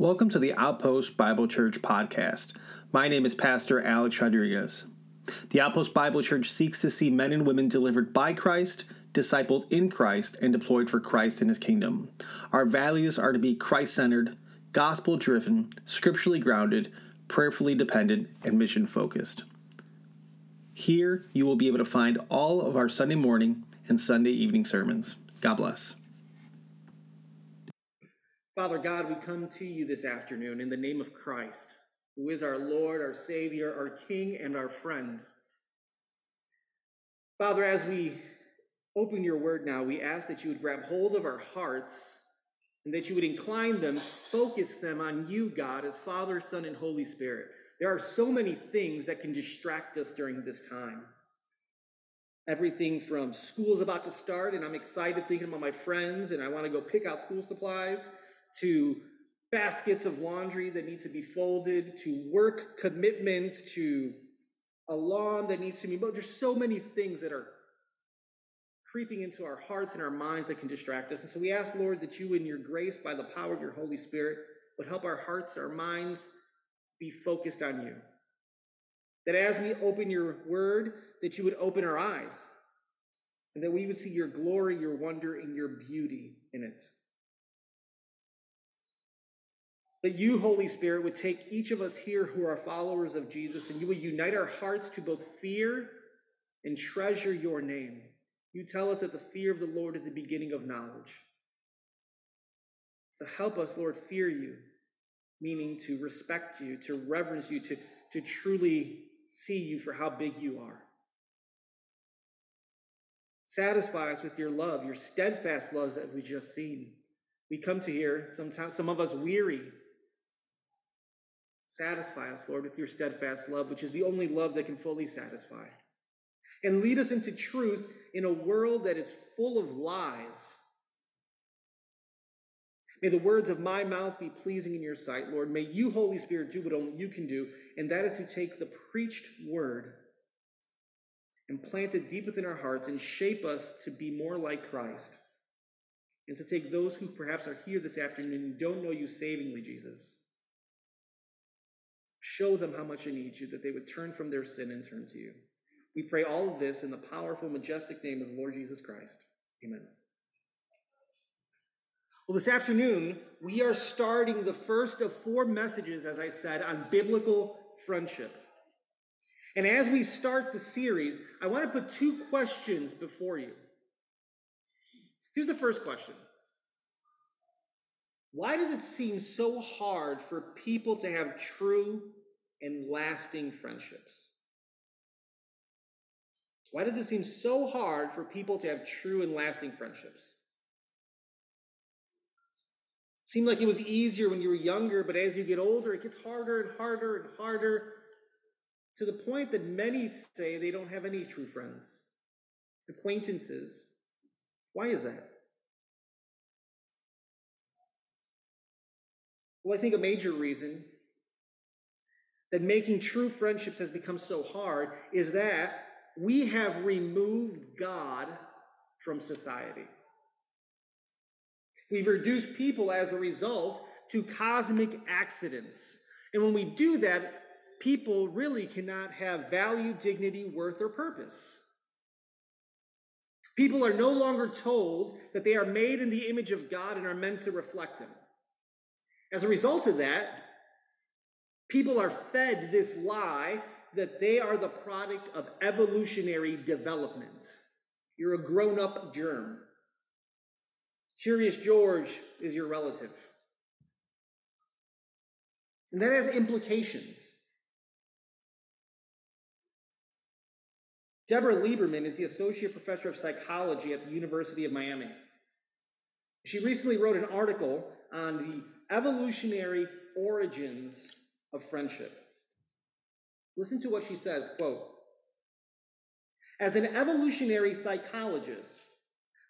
Welcome to the Outpost Bible Church podcast. My name is Pastor Alex Rodriguez. The Outpost Bible Church seeks to see men and women delivered by Christ, discipled in Christ, and deployed for Christ and his kingdom. Our values are to be Christ centered, gospel driven, scripturally grounded, prayerfully dependent, and mission focused. Here, you will be able to find all of our Sunday morning and Sunday evening sermons. God bless. Father God, we come to you this afternoon in the name of Christ, who is our Lord, our Savior, our King, and our friend. Father, as we open your word now, we ask that you would grab hold of our hearts and that you would incline them, focus them on you, God, as Father, Son, and Holy Spirit. There are so many things that can distract us during this time. Everything from school's about to start, and I'm excited thinking about my friends, and I want to go pick out school supplies to baskets of laundry that need to be folded, to work commitments, to a lawn that needs to be mowed. There's so many things that are creeping into our hearts and our minds that can distract us. And so we ask, Lord, that you, in your grace, by the power of your Holy Spirit, would help our hearts, our minds be focused on you. That as we open your word, that you would open our eyes, and that we would see your glory, your wonder, and your beauty in it. That you, Holy Spirit, would take each of us here who are followers of Jesus and you would unite our hearts to both fear and treasure your name. You tell us that the fear of the Lord is the beginning of knowledge. So help us, Lord, fear you, meaning to respect you, to reverence you, to, to truly see you for how big you are. Satisfy us with your love, your steadfast love that we just seen. We come to here, sometimes some of us weary Satisfy us, Lord, with your steadfast love, which is the only love that can fully satisfy. And lead us into truth in a world that is full of lies. May the words of my mouth be pleasing in your sight, Lord. May you, Holy Spirit, do what only you can do, and that is to take the preached word and plant it deep within our hearts and shape us to be more like Christ. And to take those who perhaps are here this afternoon and don't know you savingly, Jesus, Show them how much they need you, that they would turn from their sin and turn to you. We pray all of this in the powerful, majestic name of the Lord Jesus Christ. Amen. Well, this afternoon, we are starting the first of four messages, as I said, on biblical friendship. And as we start the series, I want to put two questions before you. Here's the first question why does it seem so hard for people to have true and lasting friendships? Why does it seem so hard for people to have true and lasting friendships? It Seemed like it was easier when you were younger, but as you get older, it gets harder and harder and harder to the point that many say they don't have any true friends, acquaintances. Why is that? Well, I think a major reason that making true friendships has become so hard is that we have removed God from society. We've reduced people as a result to cosmic accidents. And when we do that, people really cannot have value, dignity, worth, or purpose. People are no longer told that they are made in the image of God and are meant to reflect Him. As a result of that, people are fed this lie that they are the product of evolutionary development. You're a grown up germ. Curious George is your relative. And that has implications. Deborah Lieberman is the associate professor of psychology at the University of Miami. She recently wrote an article on the evolutionary origins of friendship. Listen to what she says, quote, As an evolutionary psychologist,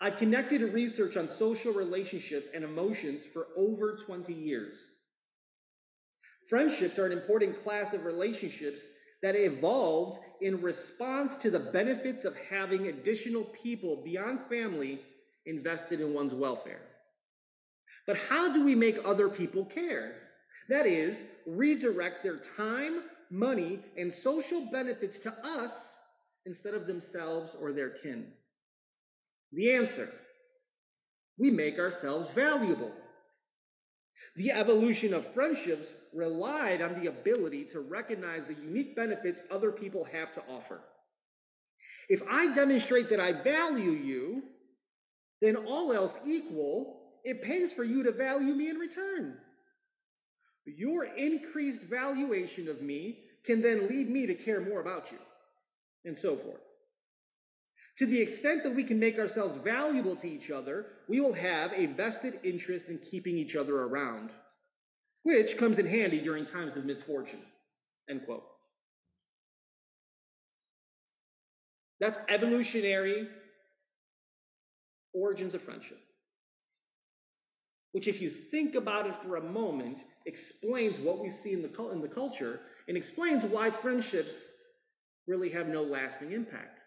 I've connected research on social relationships and emotions for over 20 years. Friendships are an important class of relationships that evolved in response to the benefits of having additional people beyond family invested in one's welfare. But how do we make other people care? That is, redirect their time, money, and social benefits to us instead of themselves or their kin? The answer we make ourselves valuable. The evolution of friendships relied on the ability to recognize the unique benefits other people have to offer. If I demonstrate that I value you, then all else equal, it pays for you to value me in return. Your increased valuation of me can then lead me to care more about you, and so forth. To the extent that we can make ourselves valuable to each other, we will have a vested interest in keeping each other around, which comes in handy during times of misfortune. End quote. That's evolutionary origins of friendship which, if you think about it for a moment, explains what we see in the, in the culture and explains why friendships really have no lasting impact.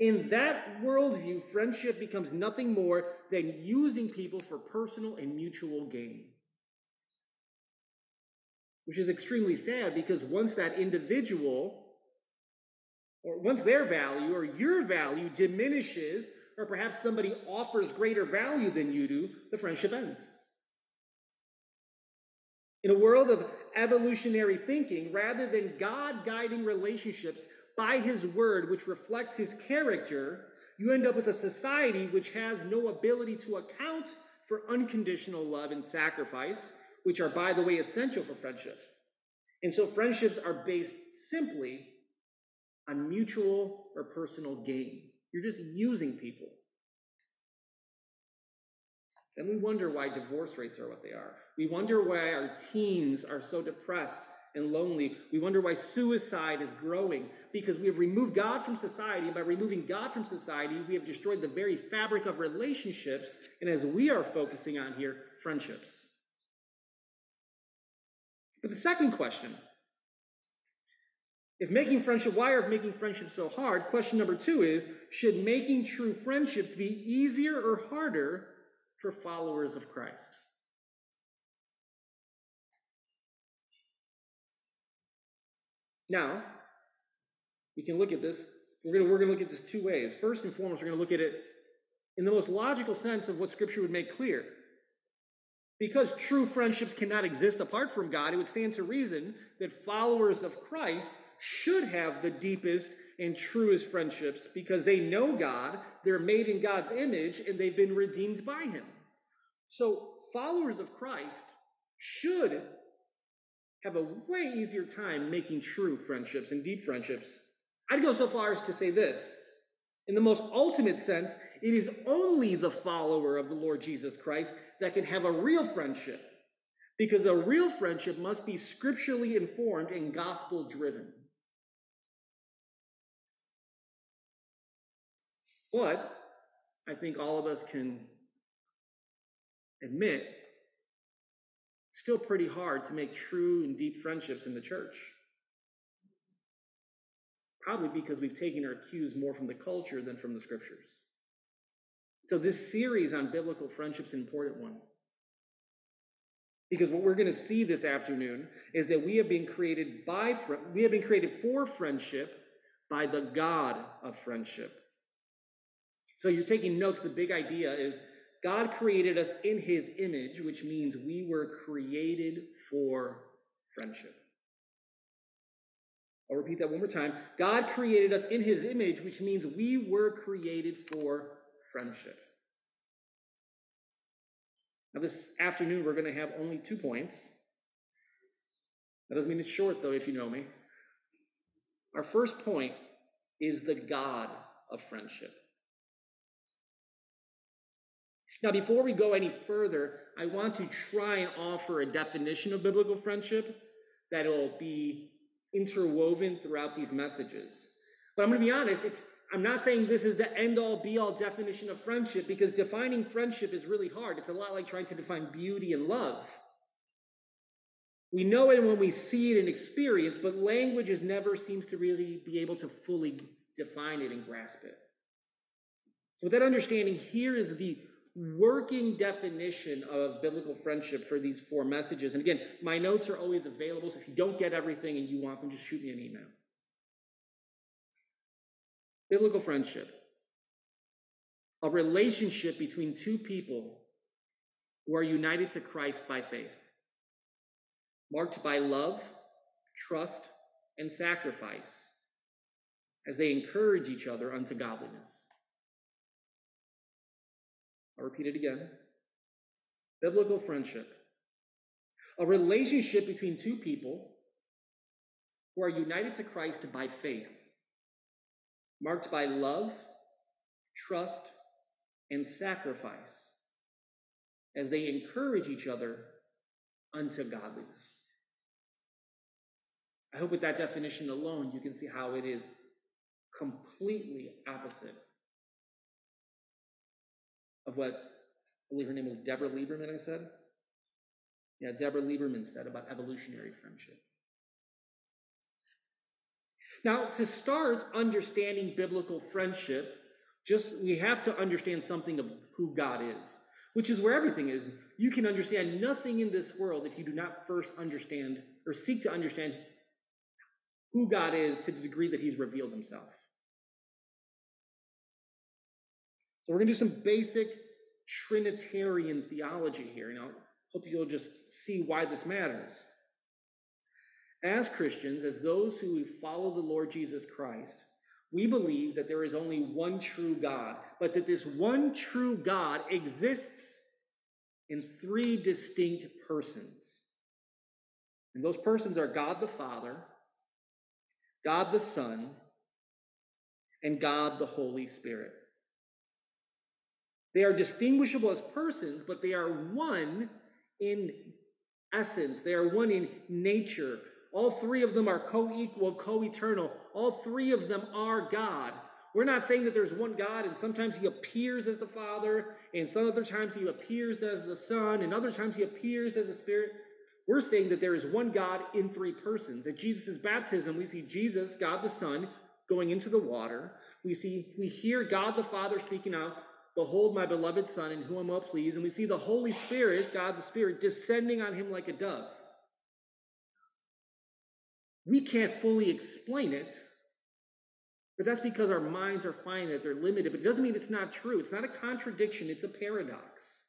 In that worldview, friendship becomes nothing more than using people for personal and mutual gain. Which is extremely sad because once that individual, or once their value or your value diminishes or perhaps somebody offers greater value than you do, the friendship ends. In a world of evolutionary thinking, rather than God guiding relationships by His word, which reflects His character, you end up with a society which has no ability to account for unconditional love and sacrifice, which are, by the way, essential for friendship. And so friendships are based simply on mutual or personal gain. You're just using people. Then we wonder why divorce rates are what they are. We wonder why our teens are so depressed and lonely. We wonder why suicide is growing because we have removed God from society. And by removing God from society, we have destroyed the very fabric of relationships. And as we are focusing on here, friendships. But the second question if making friendship, why are making friendship so hard? Question number two is Should making true friendships be easier or harder for followers of Christ? Now, we can look at this. We're going we're going to look at this two ways. First and foremost, we're going to look at it in the most logical sense of what Scripture would make clear. Because true friendships cannot exist apart from God, it would stand to reason that followers of Christ should have the deepest and truest friendships because they know God, they're made in God's image, and they've been redeemed by Him. So, followers of Christ should have a way easier time making true friendships and deep friendships. I'd go so far as to say this in the most ultimate sense, it is only the follower of the Lord Jesus Christ that can have a real friendship because a real friendship must be scripturally informed and gospel driven. But I think all of us can admit it's still pretty hard to make true and deep friendships in the church. Probably because we've taken our cues more from the culture than from the scriptures. So, this series on biblical friendship is an important one. Because what we're going to see this afternoon is that we have been created by we have been created for friendship by the God of friendship. So you're taking notes. The big idea is God created us in his image, which means we were created for friendship. I'll repeat that one more time. God created us in his image, which means we were created for friendship. Now, this afternoon, we're going to have only two points. That doesn't mean it's short, though, if you know me. Our first point is the God of friendship. Now, before we go any further, I want to try and offer a definition of biblical friendship that'll be interwoven throughout these messages. But I'm going to be honest, it's, I'm not saying this is the end all be all definition of friendship because defining friendship is really hard. It's a lot like trying to define beauty and love. We know it when we see it and experience, but language is never seems to really be able to fully define it and grasp it. So, with that understanding, here is the working definition of biblical friendship for these four messages. And again, my notes are always available, so if you don't get everything and you want them, just shoot me an email. Biblical friendship. A relationship between two people who are united to Christ by faith, marked by love, trust, and sacrifice as they encourage each other unto godliness. I'll repeat it again. Biblical friendship. A relationship between two people who are united to Christ by faith, marked by love, trust, and sacrifice as they encourage each other unto godliness. I hope with that definition alone, you can see how it is completely opposite of what I believe her name was Deborah Lieberman, I said. Yeah, Deborah Lieberman said about evolutionary friendship. Now, to start understanding biblical friendship, just we have to understand something of who God is, which is where everything is. You can understand nothing in this world if you do not first understand or seek to understand who God is to the degree that he's revealed himself. So we're going to do some basic Trinitarian theology here, and I hope you'll just see why this matters. As Christians, as those who follow the Lord Jesus Christ, we believe that there is only one true God, but that this one true God exists in three distinct persons. And those persons are God the Father, God the Son, and God the Holy Spirit. They are distinguishable as persons, but they are one in essence. They are one in nature. All three of them are co equal, co eternal. All three of them are God. We're not saying that there's one God and sometimes he appears as the Father, and some other times he appears as the Son, and other times he appears as the Spirit. We're saying that there is one God in three persons. At Jesus' baptism, we see Jesus, God the Son, going into the water. We see, we hear God the Father speaking out, Behold my beloved Son, in whom I'm well pleased. And we see the Holy Spirit, God the Spirit, descending on him like a dove. We can't fully explain it, but that's because our minds are finite, they're limited. But it doesn't mean it's not true. It's not a contradiction, it's a paradox.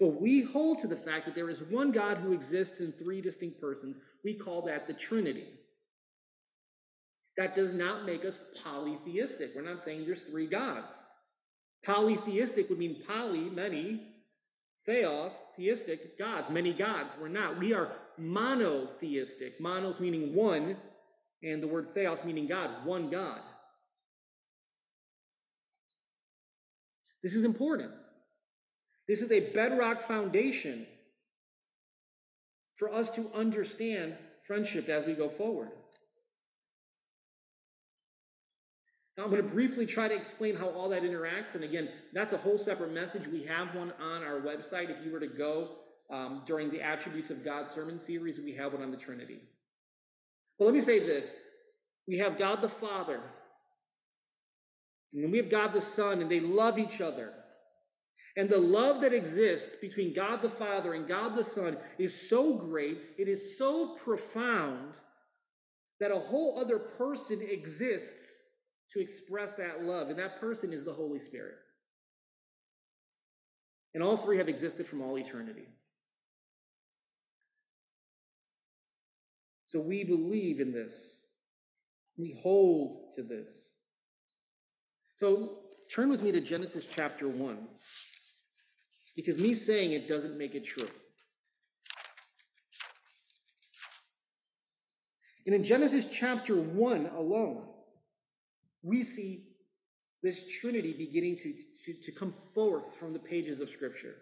But we hold to the fact that there is one God who exists in three distinct persons. We call that the Trinity. That does not make us polytheistic. We're not saying there's three gods. Polytheistic would mean poly, many, theos, theistic, gods, many gods. We're not. We are monotheistic. Monos meaning one, and the word theos meaning God, one God. This is important. This is a bedrock foundation for us to understand friendship as we go forward. Now, I'm going to briefly try to explain how all that interacts. And again, that's a whole separate message. We have one on our website. If you were to go um, during the Attributes of God sermon series, we have one on the Trinity. But let me say this we have God the Father, and we have God the Son, and they love each other. And the love that exists between God the Father and God the Son is so great, it is so profound, that a whole other person exists to express that love, and that person is the Holy Spirit. And all three have existed from all eternity. So we believe in this. We hold to this. So turn with me to Genesis chapter 1, because me saying it doesn't make it true. And in Genesis chapter 1 alone, we see this Trinity beginning to, to, to come forth from the pages of Scripture.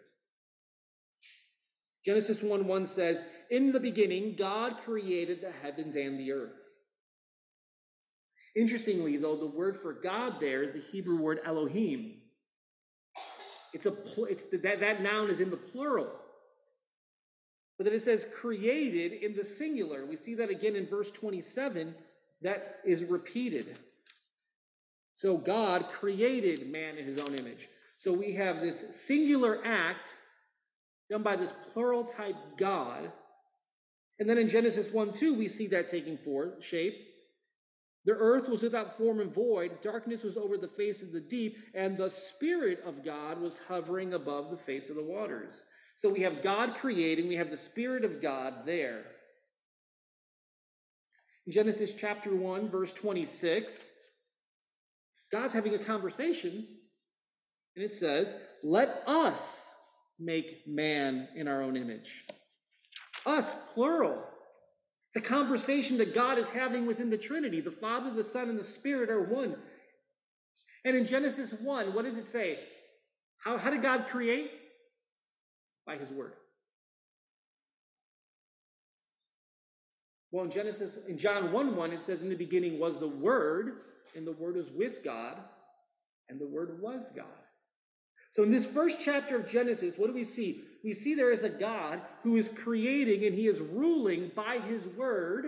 Genesis 1 1 says, In the beginning, God created the heavens and the earth. Interestingly, though, the word for God there is the Hebrew word Elohim. It's a it's, that, that noun is in the plural. But then it says created in the singular. We see that again in verse 27, that is repeated. So God created man in his own image. So we have this singular act done by this plural type God. And then in Genesis 1 2, we see that taking form, shape. The earth was without form and void, darkness was over the face of the deep, and the Spirit of God was hovering above the face of the waters. So we have God creating, we have the Spirit of God there. Genesis chapter 1, verse 26, God's having a conversation, and it says, Let us make man in our own image. Us, plural. It's a conversation that God is having within the Trinity. The Father, the Son, and the Spirit are one. And in Genesis 1, what does it say? How, how did God create? By His Word. Well, in Genesis, in John 1 1, it says, In the beginning was the Word, and the Word is with God, and the Word was God. So, in this first chapter of Genesis, what do we see? We see there is a God who is creating and he is ruling by his word,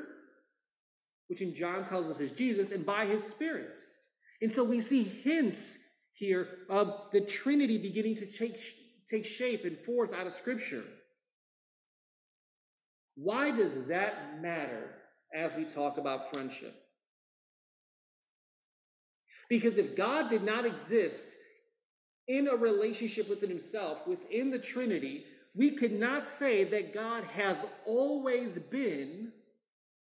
which in John tells us is Jesus, and by his spirit. And so we see hints here of the Trinity beginning to take, take shape and forth out of Scripture. Why does that matter as we talk about friendship? Because if God did not exist in a relationship within himself, within the Trinity, we could not say that God has always been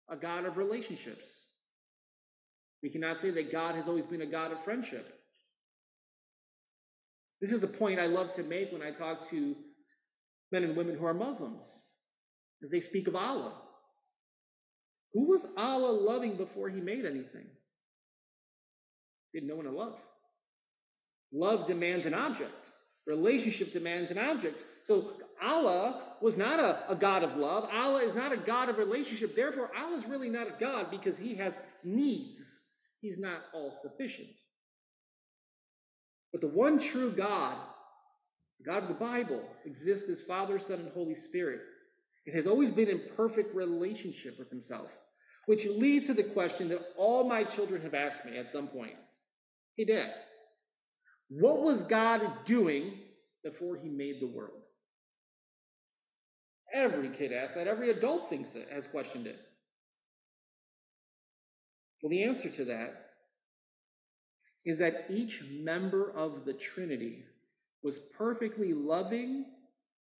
a God of relationships. We cannot say that God has always been a God of friendship. This is the point I love to make when I talk to men and women who are Muslims, as they speak of Allah. Who was Allah loving before he made anything? He had no one to love. Love demands an object. Relationship demands an object. So Allah was not a, a, God of love. Allah is not a God of relationship. Therefore, Allah is really not a God because he has needs. He's not all sufficient. But the one true God, the God of the Bible, exists as Father, Son, and Holy Spirit. It has always been in perfect relationship with himself, which leads to the question that all my children have asked me at some point. Hey, did. what was God doing before he made the world? Every kid asks that. Every adult thinks it, has questioned it. Well, the answer to that is that each member of the Trinity was perfectly loving,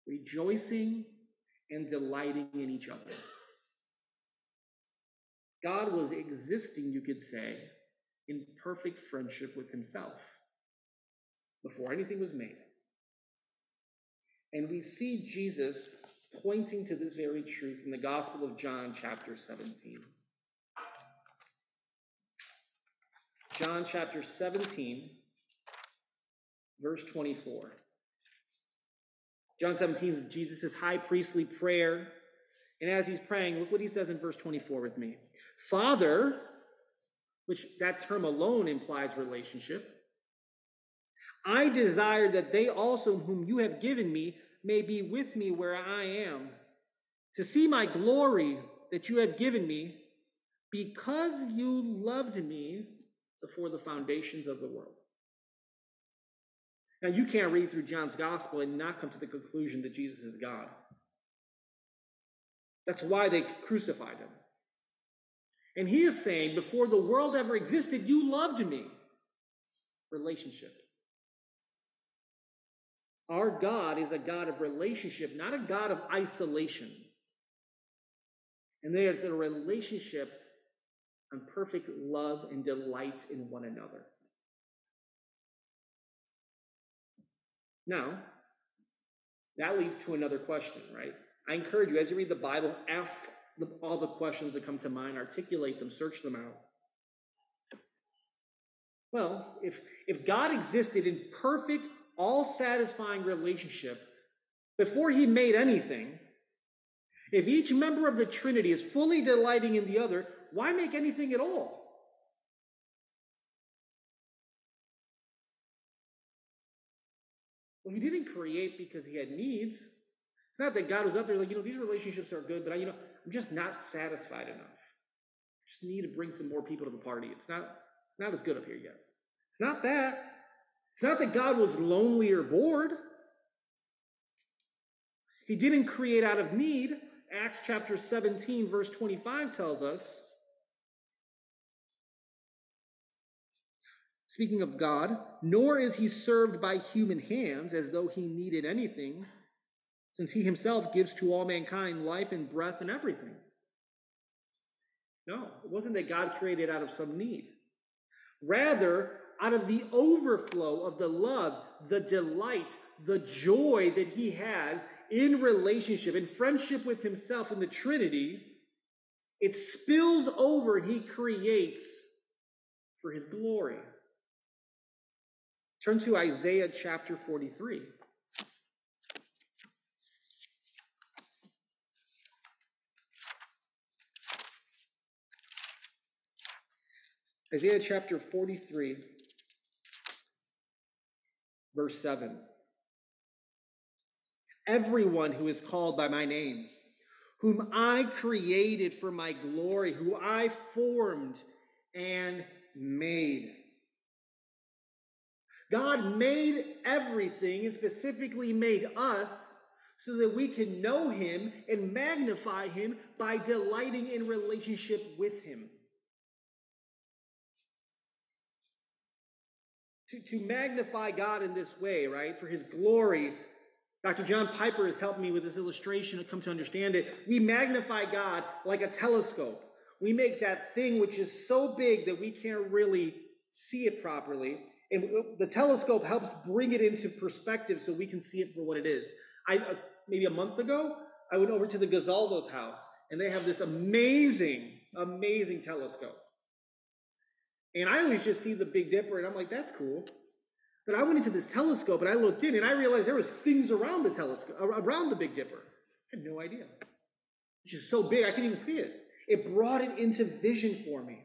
rejoicing, and delighting in each other. God was existing, you could say, in perfect friendship with himself before anything was made. And we see Jesus pointing to this very truth in the Gospel of John, chapter 17. John chapter 17, verse 24. John 17 is Jesus' high priestly prayer. And as he's praying, look what he says in verse 24 with me Father, which that term alone implies relationship. I desire that they also, whom you have given me, may be with me where I am, to see my glory that you have given me, because you loved me before the foundations of the world. Now, you can't read through John's gospel and not come to the conclusion that Jesus is God. That's why they crucified him. And he is saying, before the world ever existed, you loved me. Relationship. Our God is a God of relationship, not a God of isolation. And there's a relationship on perfect love and delight in one another. Now, that leads to another question, right? I encourage you, as you read the Bible, ask all the questions that come to mind, articulate them, search them out. Well, if, if God existed in perfect all satisfying relationship before he made anything, if each member of the Trinity is fully delighting in the other, why make anything at all? Well, he didn't create because he had needs. It's not that God was up there like, you know, these relationships are good, but I, you know, I'm just not satisfied enough. I just need to bring some more people to the party. It's not, it's not as good up here yet. It's not that. It's not that God was lonely or bored. He didn't create out of need. Acts chapter 17, verse 25 tells us. Speaking of God, nor is he served by human hands as though he needed anything, since he himself gives to all mankind life and breath and everything. No, it wasn't that God created out of some need. Rather, out of the overflow of the love, the delight, the joy that he has in relationship, in friendship with himself in the Trinity, it spills over and he creates for his glory. Turn to Isaiah chapter 43. Isaiah chapter 43 verse 7. Everyone who is called by my name, whom I created for my glory, who I formed and made. God made everything and specifically made us so that we can know him and magnify him by delighting in relationship with him. To, to magnify God in this way, right? For his glory. Dr. John Piper has helped me with this illustration to come to understand it. We magnify God like a telescope. We make that thing which is so big that we can't really see it properly. And the telescope helps bring it into perspective so we can see it for what it is. I, uh, maybe a month ago, I went over to the Gazaldo's house, and they have this amazing, amazing telescope. And I always just see the Big Dipper and I'm like, that's cool. But I went into this telescope and I looked in and I realized there was things around the telescope, around the Big Dipper. I had no idea. It's just so big, I couldn't even see it. It brought it into vision for me.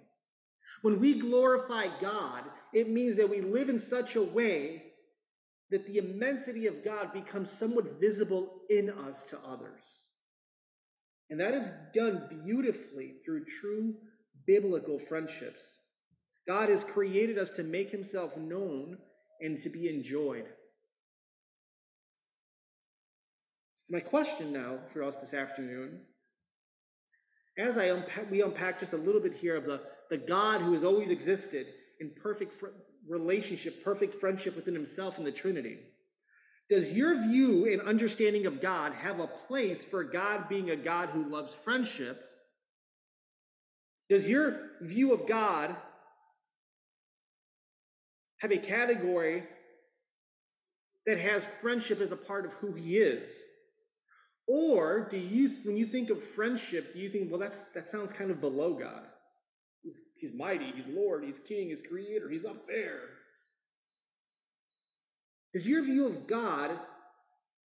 When we glorify God, it means that we live in such a way that the immensity of God becomes somewhat visible in us to others. And that is done beautifully through true biblical friendships. God has created us to make himself known and to be enjoyed. My question now for us this afternoon, as I unpack, we unpack just a little bit here of the, the God who has always existed in perfect fr- relationship, perfect friendship within himself in the Trinity, does your view and understanding of God have a place for God being a God who loves friendship? Does your view of God have a category that has friendship as a part of who he is? Or do you, when you think of friendship, do you think, well, that's, that sounds kind of below God? He's, he's mighty, he's Lord, he's King, he's Creator, he's up there. Does your view of God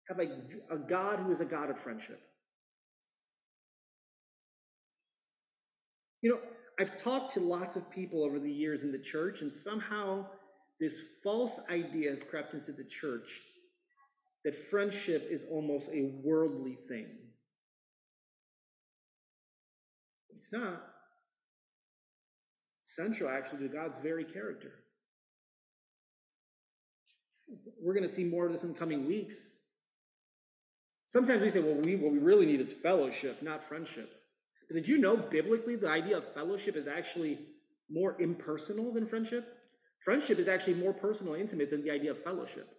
have a, a God who is a God of friendship? You know, I've talked to lots of people over the years in the church, and somehow this false idea has crept into the church that friendship is almost a worldly thing. It's not. It's central, actually, to God's very character. We're going to see more of this in coming weeks. Sometimes we say, well, we, what we really need is fellowship, not friendship. But did you know biblically the idea of fellowship is actually more impersonal than friendship? Friendship is actually more personal and intimate than the idea of fellowship.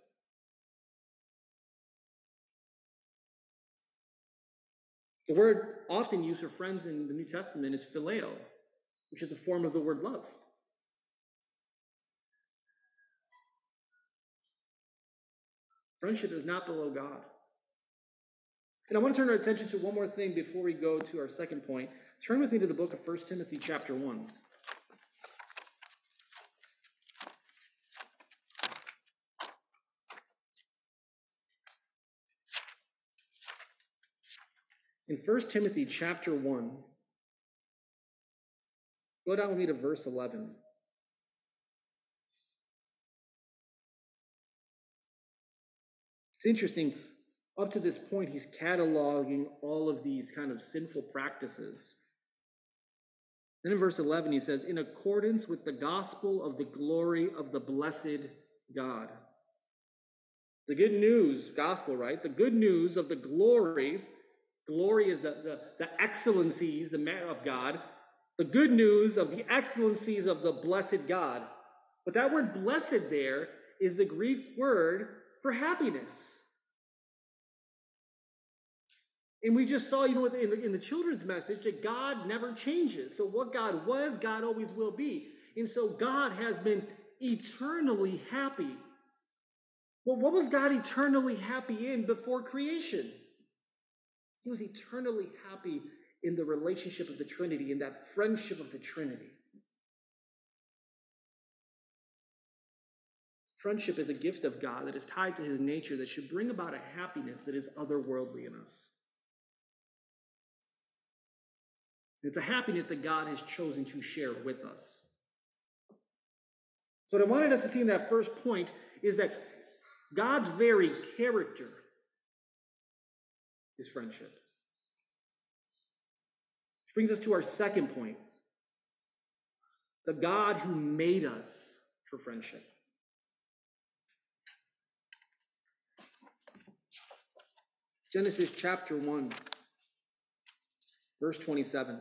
The word often used for friends in the New Testament is phileo, which is a form of the word love. Friendship is not below God. And I want to turn our attention to one more thing before we go to our second point. Turn with me to the book of 1 Timothy, chapter 1. In 1 Timothy chapter 1, go down with me to verse 11. It's interesting. Up to this point, he's cataloging all of these kind of sinful practices. Then in verse 11, he says, In accordance with the gospel of the glory of the blessed God. The good news, gospel, right? The good news of the glory. Glory is the, the, the excellencies the of God. The good news of the excellencies of the blessed God. But that word blessed there is the Greek word for happiness. And we just saw, even in the, in the children's message, that God never changes. So what God was, God always will be. And so God has been eternally happy. Well, what was God eternally happy in before creation? He was eternally happy in the relationship of the Trinity, in that friendship of the Trinity. Friendship is a gift of God that is tied to his nature that should bring about a happiness that is otherworldly in us. It's a happiness that God has chosen to share with us. So, what I wanted us to see in that first point is that God's very character is friendship. Which brings us to our second point the God who made us for friendship. Genesis chapter 1, verse 27.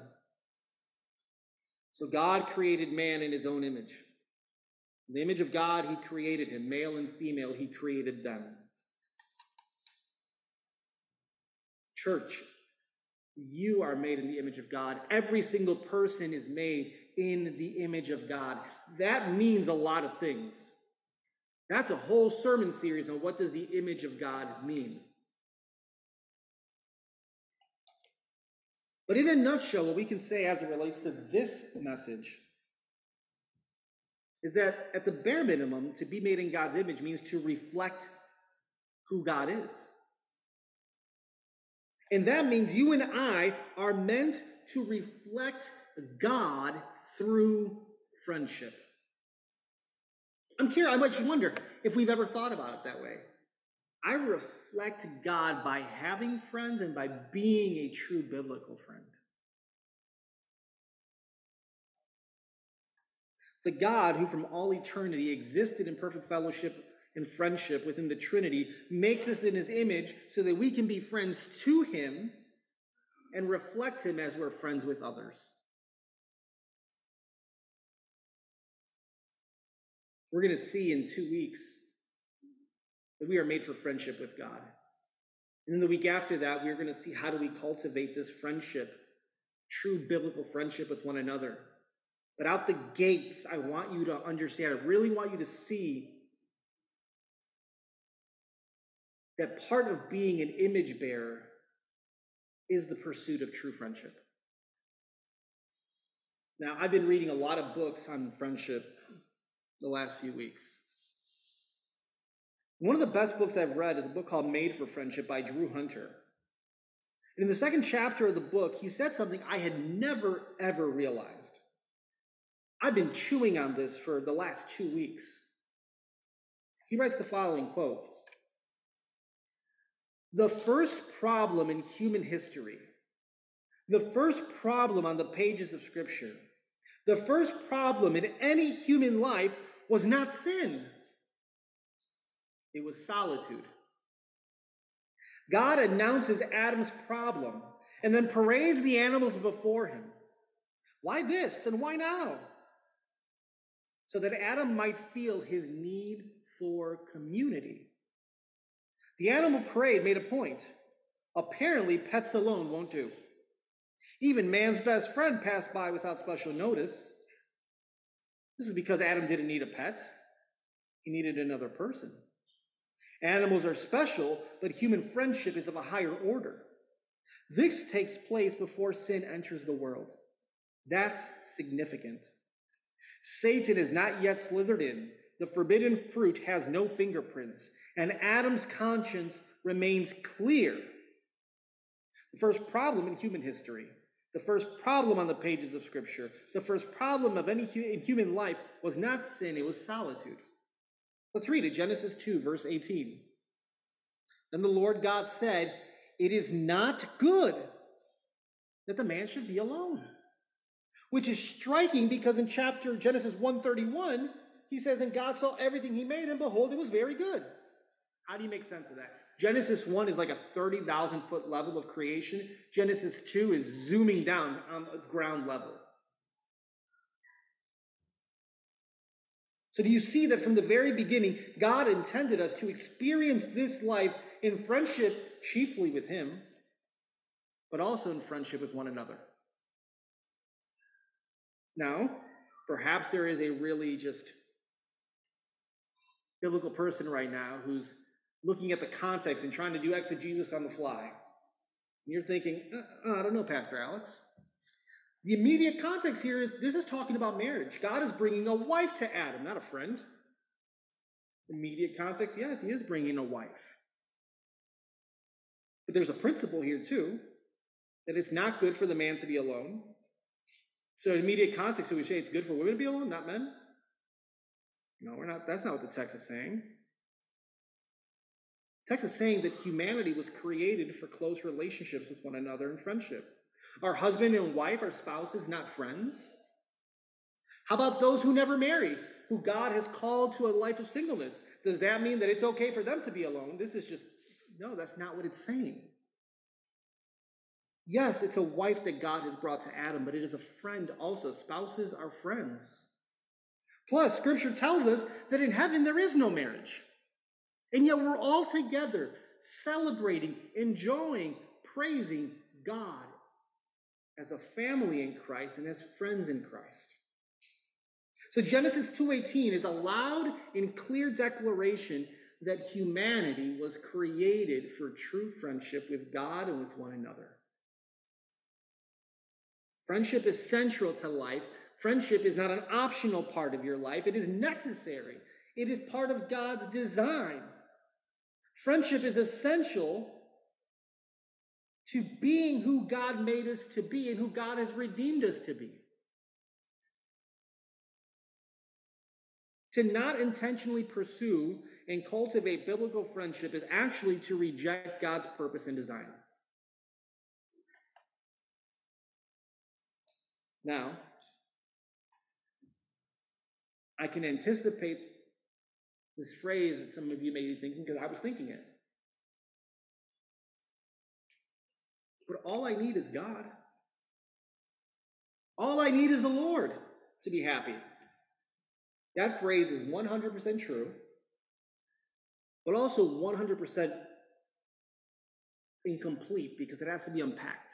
So God created man in his own image. In the image of God, he created him. Male and female, he created them. Church, you are made in the image of God. Every single person is made in the image of God. That means a lot of things. That's a whole sermon series on what does the image of God mean. But in a nutshell, what we can say as it relates to this message is that at the bare minimum, to be made in God's image means to reflect who God is. And that means you and I are meant to reflect God through friendship. I'm curious, I might wonder if we've ever thought about it that way. I reflect God by having friends and by being a true biblical friend. The God who from all eternity existed in perfect fellowship and friendship within the Trinity makes us in his image so that we can be friends to him and reflect him as we're friends with others. We're going to see in two weeks that we are made for friendship with God. And then the week after that, we're going to see how do we cultivate this friendship, true biblical friendship with one another. But out the gates, I want you to understand, I really want you to see that part of being an image bearer is the pursuit of true friendship. Now, I've been reading a lot of books on friendship the last few weeks. One of the best books I've read is a book called Made for Friendship by Drew Hunter. And in the second chapter of the book, he said something I had never, ever realized. I've been chewing on this for the last two weeks. He writes the following quote The first problem in human history, the first problem on the pages of Scripture, the first problem in any human life was not sin. It was solitude. God announces Adam's problem and then parades the animals before him. Why this and why now? So that Adam might feel his need for community. The animal parade made a point. Apparently, pets alone won't do. Even man's best friend passed by without special notice. This was because Adam didn't need a pet, he needed another person. Animals are special, but human friendship is of a higher order. This takes place before sin enters the world. That's significant. Satan has not yet slithered in. The forbidden fruit has no fingerprints, and Adam's conscience remains clear. The first problem in human history, the first problem on the pages of Scripture, the first problem of any in human life was not sin, it was solitude. Let's read it Genesis 2, verse 18. Then the Lord God said, It is not good that the man should be alone. Which is striking because in chapter Genesis 131, he says, And God saw everything he made, and behold, it was very good. How do you make sense of that? Genesis 1 is like a 30,000 foot level of creation. Genesis 2 is zooming down on ground level. So, do you see that from the very beginning, God intended us to experience this life in friendship, chiefly with Him, but also in friendship with one another? Now, perhaps there is a really just biblical person right now who's looking at the context and trying to do exegesis on the fly. And you're thinking, uh, I don't know, Pastor Alex. The immediate context here is this is talking about marriage. God is bringing a wife to Adam, not a friend. Immediate context, yes, he is bringing a wife. But there's a principle here, too, that it's not good for the man to be alone. So, in immediate context, we say it's good for women to be alone, not men? No, we're not. That's not what the text is saying. The text is saying that humanity was created for close relationships with one another and friendship. Our husband and wife, our spouses, not friends. How about those who never marry, who God has called to a life of singleness? Does that mean that it's okay for them to be alone? This is just, no, that's not what it's saying. Yes, it's a wife that God has brought to Adam, but it is a friend also. Spouses are friends. Plus, scripture tells us that in heaven there is no marriage. And yet we're all together celebrating, enjoying, praising God as a family in Christ and as friends in Christ. So Genesis 2:18 is a loud and clear declaration that humanity was created for true friendship with God and with one another. Friendship is central to life. Friendship is not an optional part of your life, it is necessary. It is part of God's design. Friendship is essential to being who God made us to be and who God has redeemed us to be. To not intentionally pursue and cultivate biblical friendship is actually to reject God's purpose and design. Now, I can anticipate this phrase that some of you may be thinking because I was thinking it. But all I need is God. All I need is the Lord to be happy. That phrase is 100% true, but also 100% incomplete because it has to be unpacked.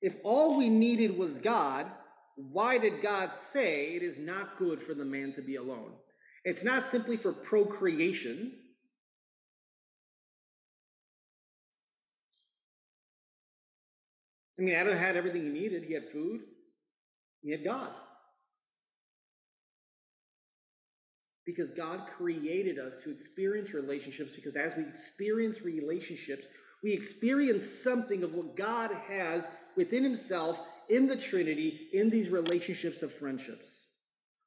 If all we needed was God, why did God say it is not good for the man to be alone? It's not simply for procreation. I mean, Adam had everything he needed. He had food, he had God. Because God created us to experience relationships, because as we experience relationships, we experience something of what God has within Himself in the Trinity in these relationships of friendships.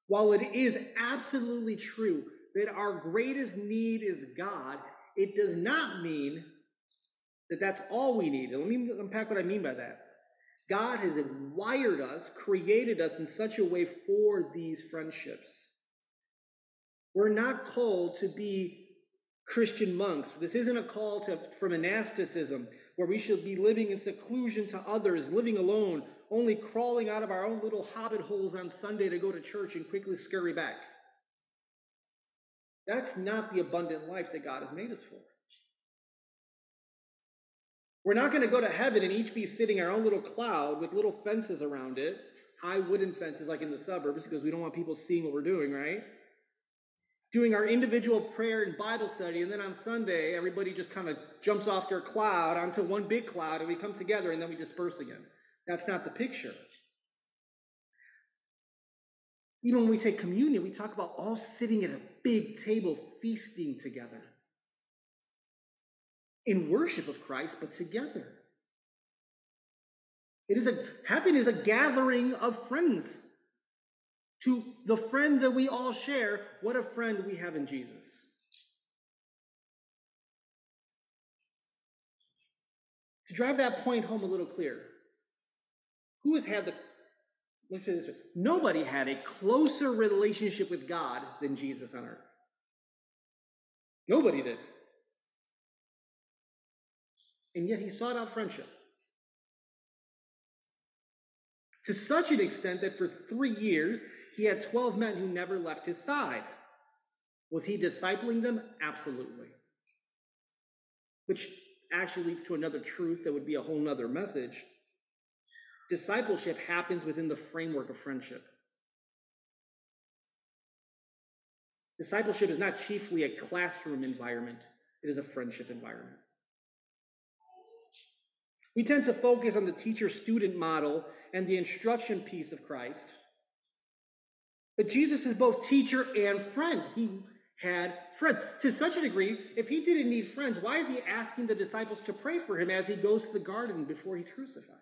While it is absolutely true that our greatest need is God, it does not mean that that's all we need. Let me unpack what I mean by that. God has wired us, created us in such a way for these friendships. We're not called to be Christian monks. This isn't a call to, for monasticism where we should be living in seclusion to others, living alone, only crawling out of our own little hobbit holes on Sunday to go to church and quickly scurry back. That's not the abundant life that God has made us for. We're not going to go to heaven and each be sitting our own little cloud with little fences around it, high wooden fences like in the suburbs, because we don't want people seeing what we're doing, right? Doing our individual prayer and Bible study, and then on Sunday, everybody just kind of jumps off their cloud onto one big cloud, and we come together and then we disperse again. That's not the picture. Even when we say communion, we talk about all sitting at a big table feasting together in worship of Christ, but together. It is a heaven is a gathering of friends to the friend that we all share, what a friend we have in Jesus. To drive that point home a little clearer, who has had the Look at this. Nobody had a closer relationship with God than Jesus on earth. Nobody did. And yet he sought out friendship. To such an extent that for three years he had 12 men who never left his side. Was he discipling them? Absolutely. Which actually leads to another truth that would be a whole nother message. Discipleship happens within the framework of friendship. Discipleship is not chiefly a classroom environment, it is a friendship environment. We tend to focus on the teacher student model and the instruction piece of Christ. But Jesus is both teacher and friend. He had friends. To such a degree, if he didn't need friends, why is he asking the disciples to pray for him as he goes to the garden before he's crucified?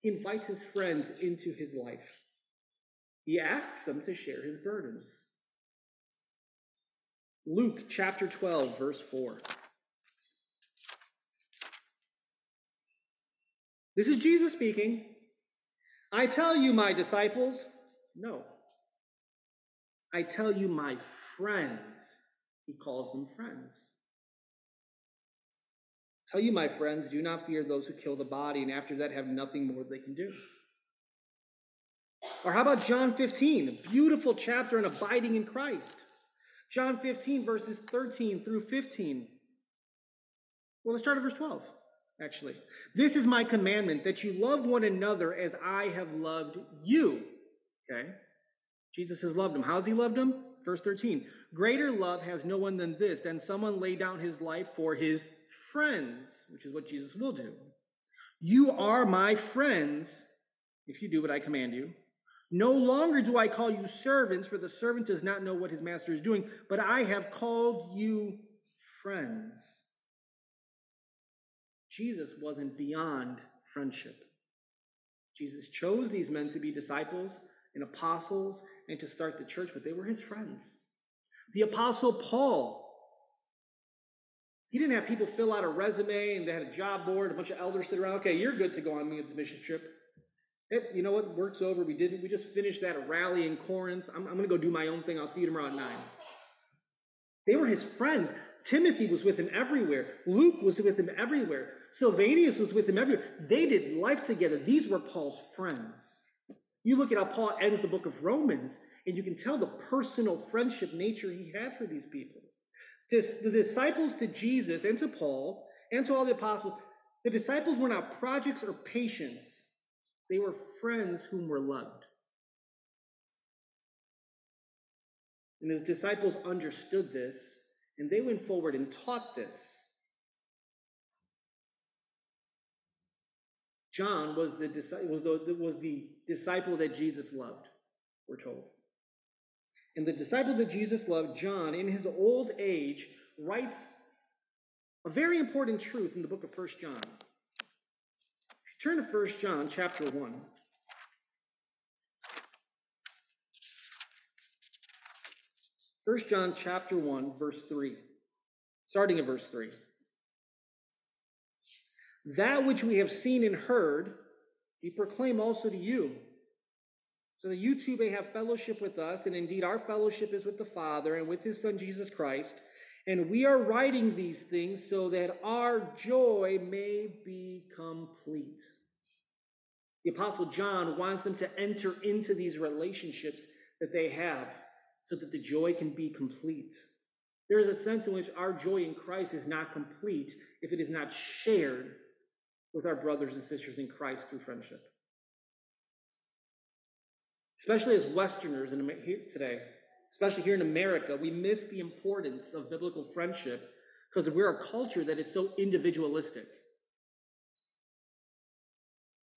He invites his friends into his life. He asks them to share his burdens. Luke chapter 12, verse 4. This is Jesus speaking. I tell you, my disciples, no. I tell you, my friends. He calls them friends. Tell you, my friends, do not fear those who kill the body, and after that have nothing more they can do. Or how about John 15, a beautiful chapter on abiding in Christ? John 15, verses 13 through 15. Well, let's start at verse 12, actually. This is my commandment that you love one another as I have loved you. Okay? Jesus has loved them. How's he loved him? Verse 13. Greater love has no one than this, than someone lay down his life for his friends, which is what Jesus will do. You are my friends if you do what I command you. No longer do I call you servants, for the servant does not know what his master is doing, but I have called you friends. Jesus wasn't beyond friendship. Jesus chose these men to be disciples and apostles and to start the church, but they were his friends. The apostle Paul, he didn't have people fill out a resume and they had a job board, a bunch of elders sit around. Okay, you're good to go on this mission trip. It, you know what? Work's over. We didn't. We just finished that rally in Corinth. I'm, I'm going to go do my own thing. I'll see you tomorrow at nine. They were his friends. Timothy was with him everywhere. Luke was with him everywhere. Silvanus was with him everywhere. They did life together. These were Paul's friends. You look at how Paul ends the book of Romans, and you can tell the personal friendship nature he had for these people. The disciples to Jesus and to Paul and to all the apostles, the disciples were not projects or patients they were friends whom were loved. And his disciples understood this, and they went forward and taught this. John was the, was the, was the disciple that Jesus loved, we're told. And the disciple that Jesus loved, John, in his old age, writes a very important truth in the book of First John. If you Turn to 1 John chapter 1. First John chapter 1, verse 3. Starting at verse 3. That which we have seen and heard, we proclaim also to you, so that you too may have fellowship with us, and indeed our fellowship is with the Father and with his Son Jesus Christ. And we are writing these things so that our joy may be complete. The Apostle John wants them to enter into these relationships that they have so that the joy can be complete. There is a sense in which our joy in Christ is not complete if it is not shared with our brothers and sisters in Christ through friendship. Especially as Westerners in today, especially here in America, we miss the importance of biblical friendship because we're a culture that is so individualistic.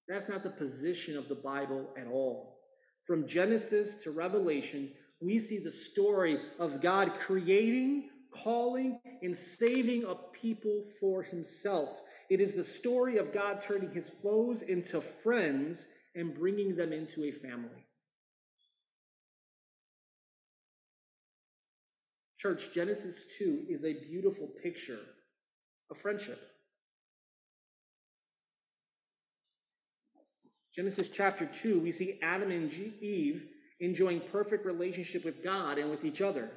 That's not the position of the Bible at all. From Genesis to Revelation, we see the story of God creating, calling, and saving a people for himself. It is the story of God turning his foes into friends and bringing them into a family. Church, Genesis 2 is a beautiful picture of friendship. Genesis chapter 2, we see Adam and Eve enjoying perfect relationship with God and with each other.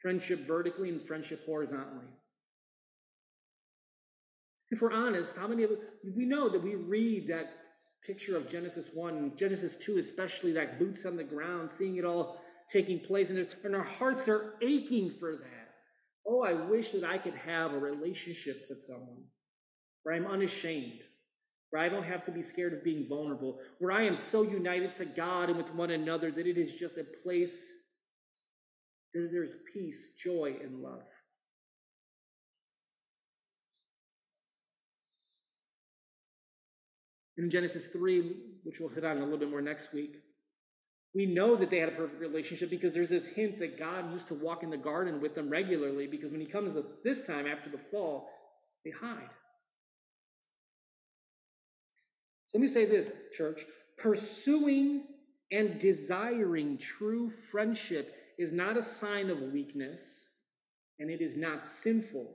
Friendship vertically and friendship horizontally. If we're honest, how many of us, we know that we read that picture of Genesis 1, Genesis 2, especially that boots on the ground, seeing it all taking place, and, and our hearts are aching for that. Oh, I wish that I could have a relationship with someone where I'm unashamed, where I don't have to be scared of being vulnerable, where I am so united to God and with one another that it is just a place that there's peace, joy, and love. In Genesis 3, which we'll hit on a little bit more next week, we know that they had a perfect relationship because there's this hint that God used to walk in the garden with them regularly because when he comes this time after the fall, they hide. So let me say this, church. Pursuing and desiring true friendship is not a sign of weakness and it is not sinful.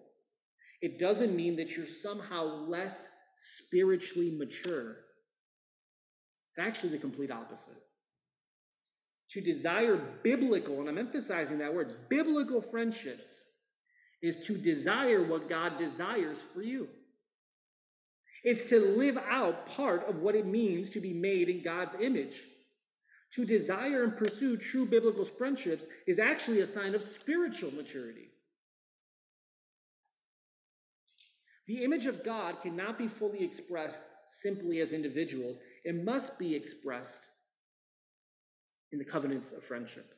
It doesn't mean that you're somehow less spiritually mature. It's actually the complete opposite. To desire biblical, and I'm emphasizing that word, biblical friendships, is to desire what God desires for you. It's to live out part of what it means to be made in God's image. To desire and pursue true biblical friendships is actually a sign of spiritual maturity. The image of God cannot be fully expressed simply as individuals, it must be expressed in the covenants of friendship.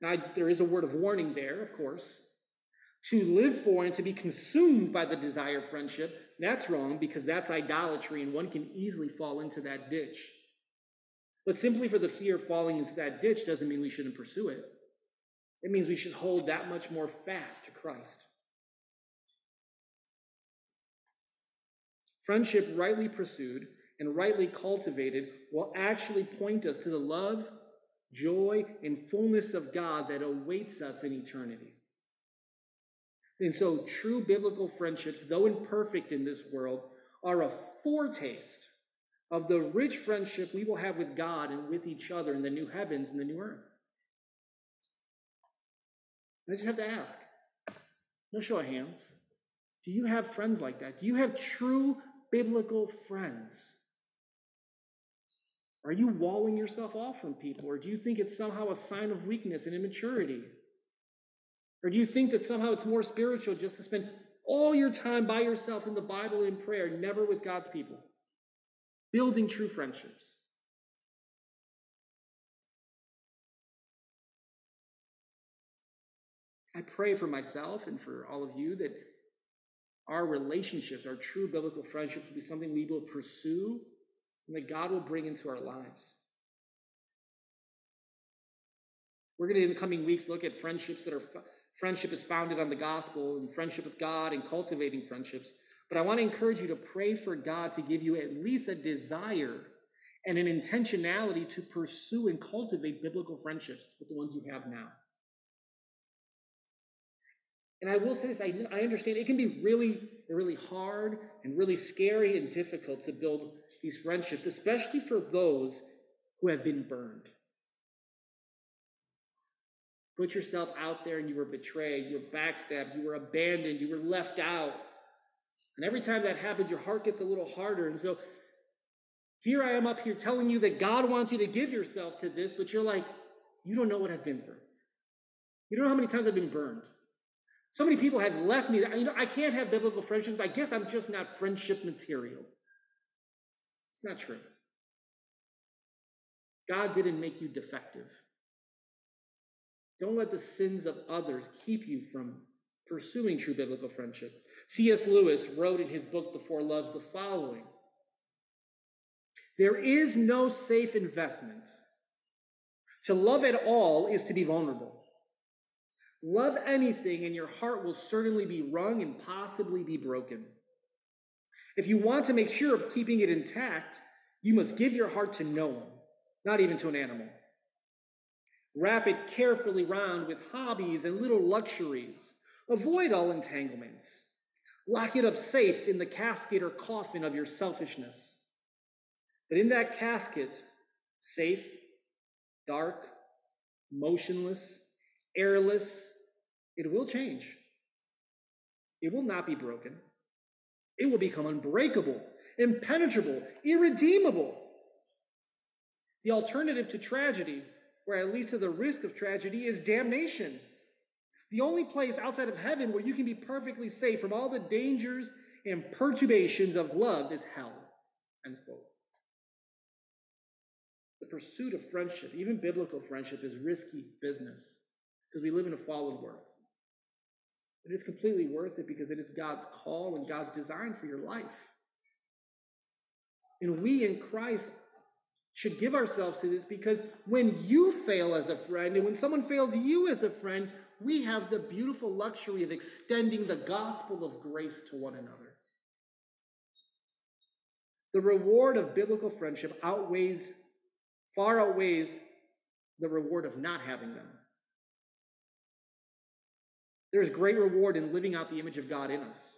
Now, there is a word of warning there, of course. To live for and to be consumed by the desire of friendship, that's wrong because that's idolatry and one can easily fall into that ditch. But simply for the fear of falling into that ditch doesn't mean we shouldn't pursue it. It means we should hold that much more fast to Christ. Friendship, rightly pursued and rightly cultivated, will actually point us to the love, joy, and fullness of God that awaits us in eternity. And so, true biblical friendships, though imperfect in this world, are a foretaste of the rich friendship we will have with God and with each other in the new heavens and the new earth. I just have to ask no show of hands. Do you have friends like that? Do you have true biblical friends? Are you walling yourself off from people, or do you think it's somehow a sign of weakness and immaturity? Or do you think that somehow it's more spiritual just to spend all your time by yourself in the Bible and prayer, never with God's people? Building true friendships. I pray for myself and for all of you that our relationships, our true biblical friendships, will be something we will pursue and that God will bring into our lives. We're going to, in the coming weeks, look at friendships that are friendship is founded on the gospel and friendship with God and cultivating friendships. But I want to encourage you to pray for God to give you at least a desire and an intentionality to pursue and cultivate biblical friendships with the ones you have now. And I will say this I, I understand it can be really, really hard and really scary and difficult to build these friendships, especially for those who have been burned. Put yourself out there and you were betrayed, you were backstabbed, you were abandoned, you were left out. And every time that happens, your heart gets a little harder. And so here I am up here telling you that God wants you to give yourself to this, but you're like, you don't know what I've been through. You don't know how many times I've been burned. So many people have left me. You know, I can't have biblical friendships. I guess I'm just not friendship material. It's not true. God didn't make you defective. Don't let the sins of others keep you from pursuing true biblical friendship. C.S. Lewis wrote in his book, The Four Loves, the following There is no safe investment. To love at all is to be vulnerable. Love anything, and your heart will certainly be wrung and possibly be broken. If you want to make sure of keeping it intact, you must give your heart to no one, not even to an animal. Wrap it carefully round with hobbies and little luxuries. Avoid all entanglements. Lock it up safe in the casket or coffin of your selfishness. But in that casket, safe, dark, motionless, airless, it will change. It will not be broken. It will become unbreakable, impenetrable, irredeemable. The alternative to tragedy, or at least the risk of tragedy, is damnation. The only place outside of heaven where you can be perfectly safe from all the dangers and perturbations of love is hell. The pursuit of friendship, even biblical friendship, is risky business because we live in a fallen world. It is completely worth it because it is God's call and God's design for your life. And we in Christ should give ourselves to this because when you fail as a friend and when someone fails you as a friend, we have the beautiful luxury of extending the gospel of grace to one another. The reward of biblical friendship outweighs, far outweighs the reward of not having them. There is great reward in living out the image of God in us.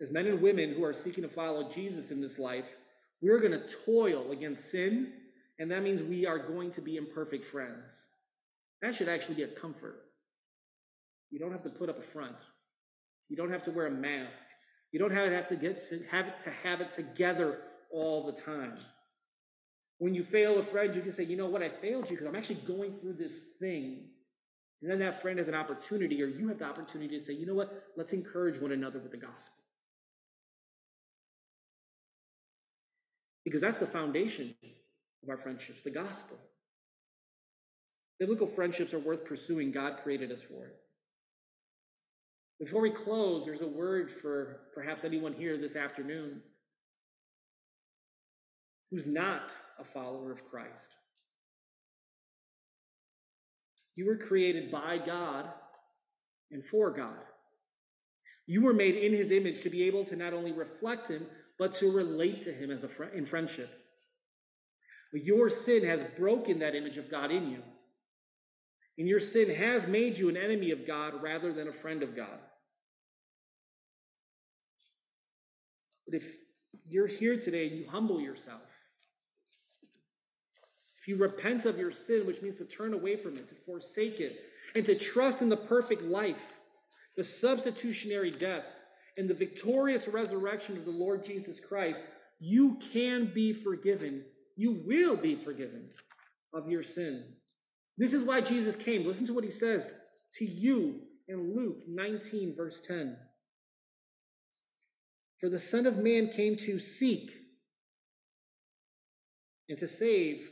As men and women who are seeking to follow Jesus in this life, we're going to toil against sin, and that means we are going to be imperfect friends. That should actually be a comfort. You don't have to put up a front. You don't have to wear a mask. You don't have to get to have it to have it together all the time. When you fail a friend, you can say, you know what, I failed you because I'm actually going through this thing. And then that friend has an opportunity, or you have the opportunity to say, you know what, let's encourage one another with the gospel. Because that's the foundation of our friendships, the gospel. Biblical friendships are worth pursuing. God created us for it. Before we close, there's a word for perhaps anyone here this afternoon who's not a follower of Christ. You were created by God and for God. You were made in his image to be able to not only reflect him, but to relate to him as a fr- in friendship. Your sin has broken that image of God in you. And your sin has made you an enemy of God rather than a friend of God. But if you're here today and you humble yourself, if you repent of your sin, which means to turn away from it, to forsake it, and to trust in the perfect life, the substitutionary death, and the victorious resurrection of the Lord Jesus Christ, you can be forgiven. You will be forgiven of your sin. This is why Jesus came. Listen to what he says to you in Luke 19, verse 10. For the Son of Man came to seek and to save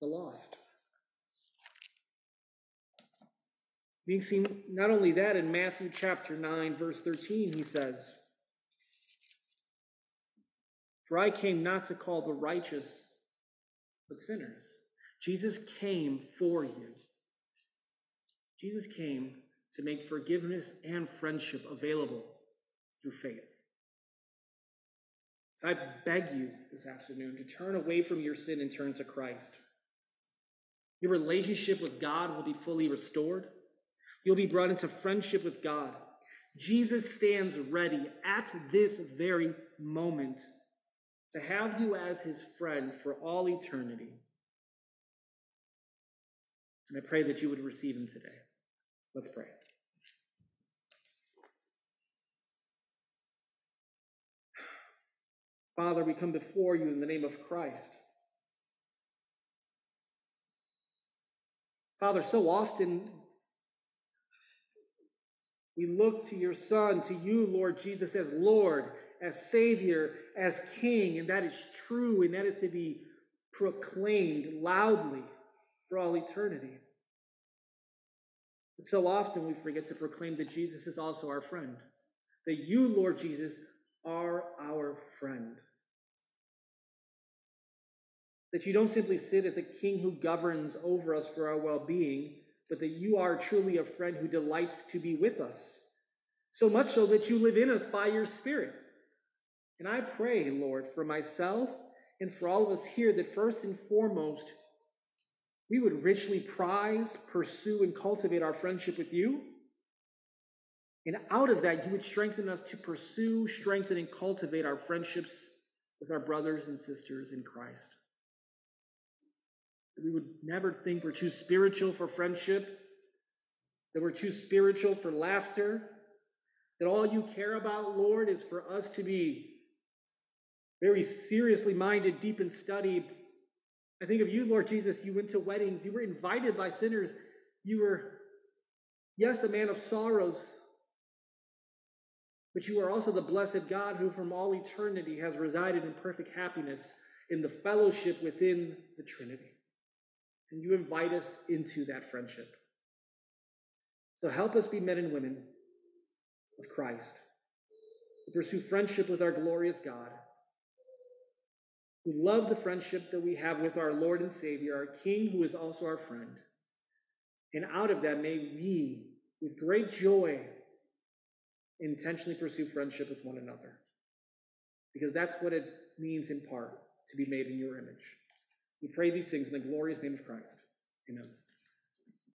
the lost. Being seen not only that in Matthew chapter 9, verse 13, he says, For I came not to call the righteous, but sinners. Jesus came for you. Jesus came to make forgiveness and friendship available through faith. So I beg you this afternoon to turn away from your sin and turn to Christ. Your relationship with God will be fully restored. You'll be brought into friendship with God. Jesus stands ready at this very moment to have you as his friend for all eternity. And I pray that you would receive him today. Let's pray. Father, we come before you in the name of Christ. Father, so often we look to your Son, to you, Lord Jesus, as Lord, as Savior, as King, and that is true, and that is to be proclaimed loudly for all eternity. But so often we forget to proclaim that Jesus is also our friend, that you, Lord Jesus, are our friend. That you don't simply sit as a king who governs over us for our well being, but that you are truly a friend who delights to be with us. So much so that you live in us by your Spirit. And I pray, Lord, for myself and for all of us here that first and foremost, we would richly prize, pursue, and cultivate our friendship with you. And out of that, you would strengthen us to pursue, strengthen, and cultivate our friendships with our brothers and sisters in Christ. That we would never think we're too spiritual for friendship, that we're too spiritual for laughter, that all you care about, Lord, is for us to be very seriously minded, deep in study. I think of you, Lord Jesus. You went to weddings, you were invited by sinners. You were, yes, a man of sorrows, but you are also the blessed God who from all eternity has resided in perfect happiness in the fellowship within the Trinity. And you invite us into that friendship. So help us be men and women of Christ, to pursue friendship with our glorious God, who love the friendship that we have with our Lord and Savior, our King, who is also our friend. And out of that, may we, with great joy, intentionally pursue friendship with one another. Because that's what it means in part to be made in your image. We pray these things in the glorious name of Christ. Amen.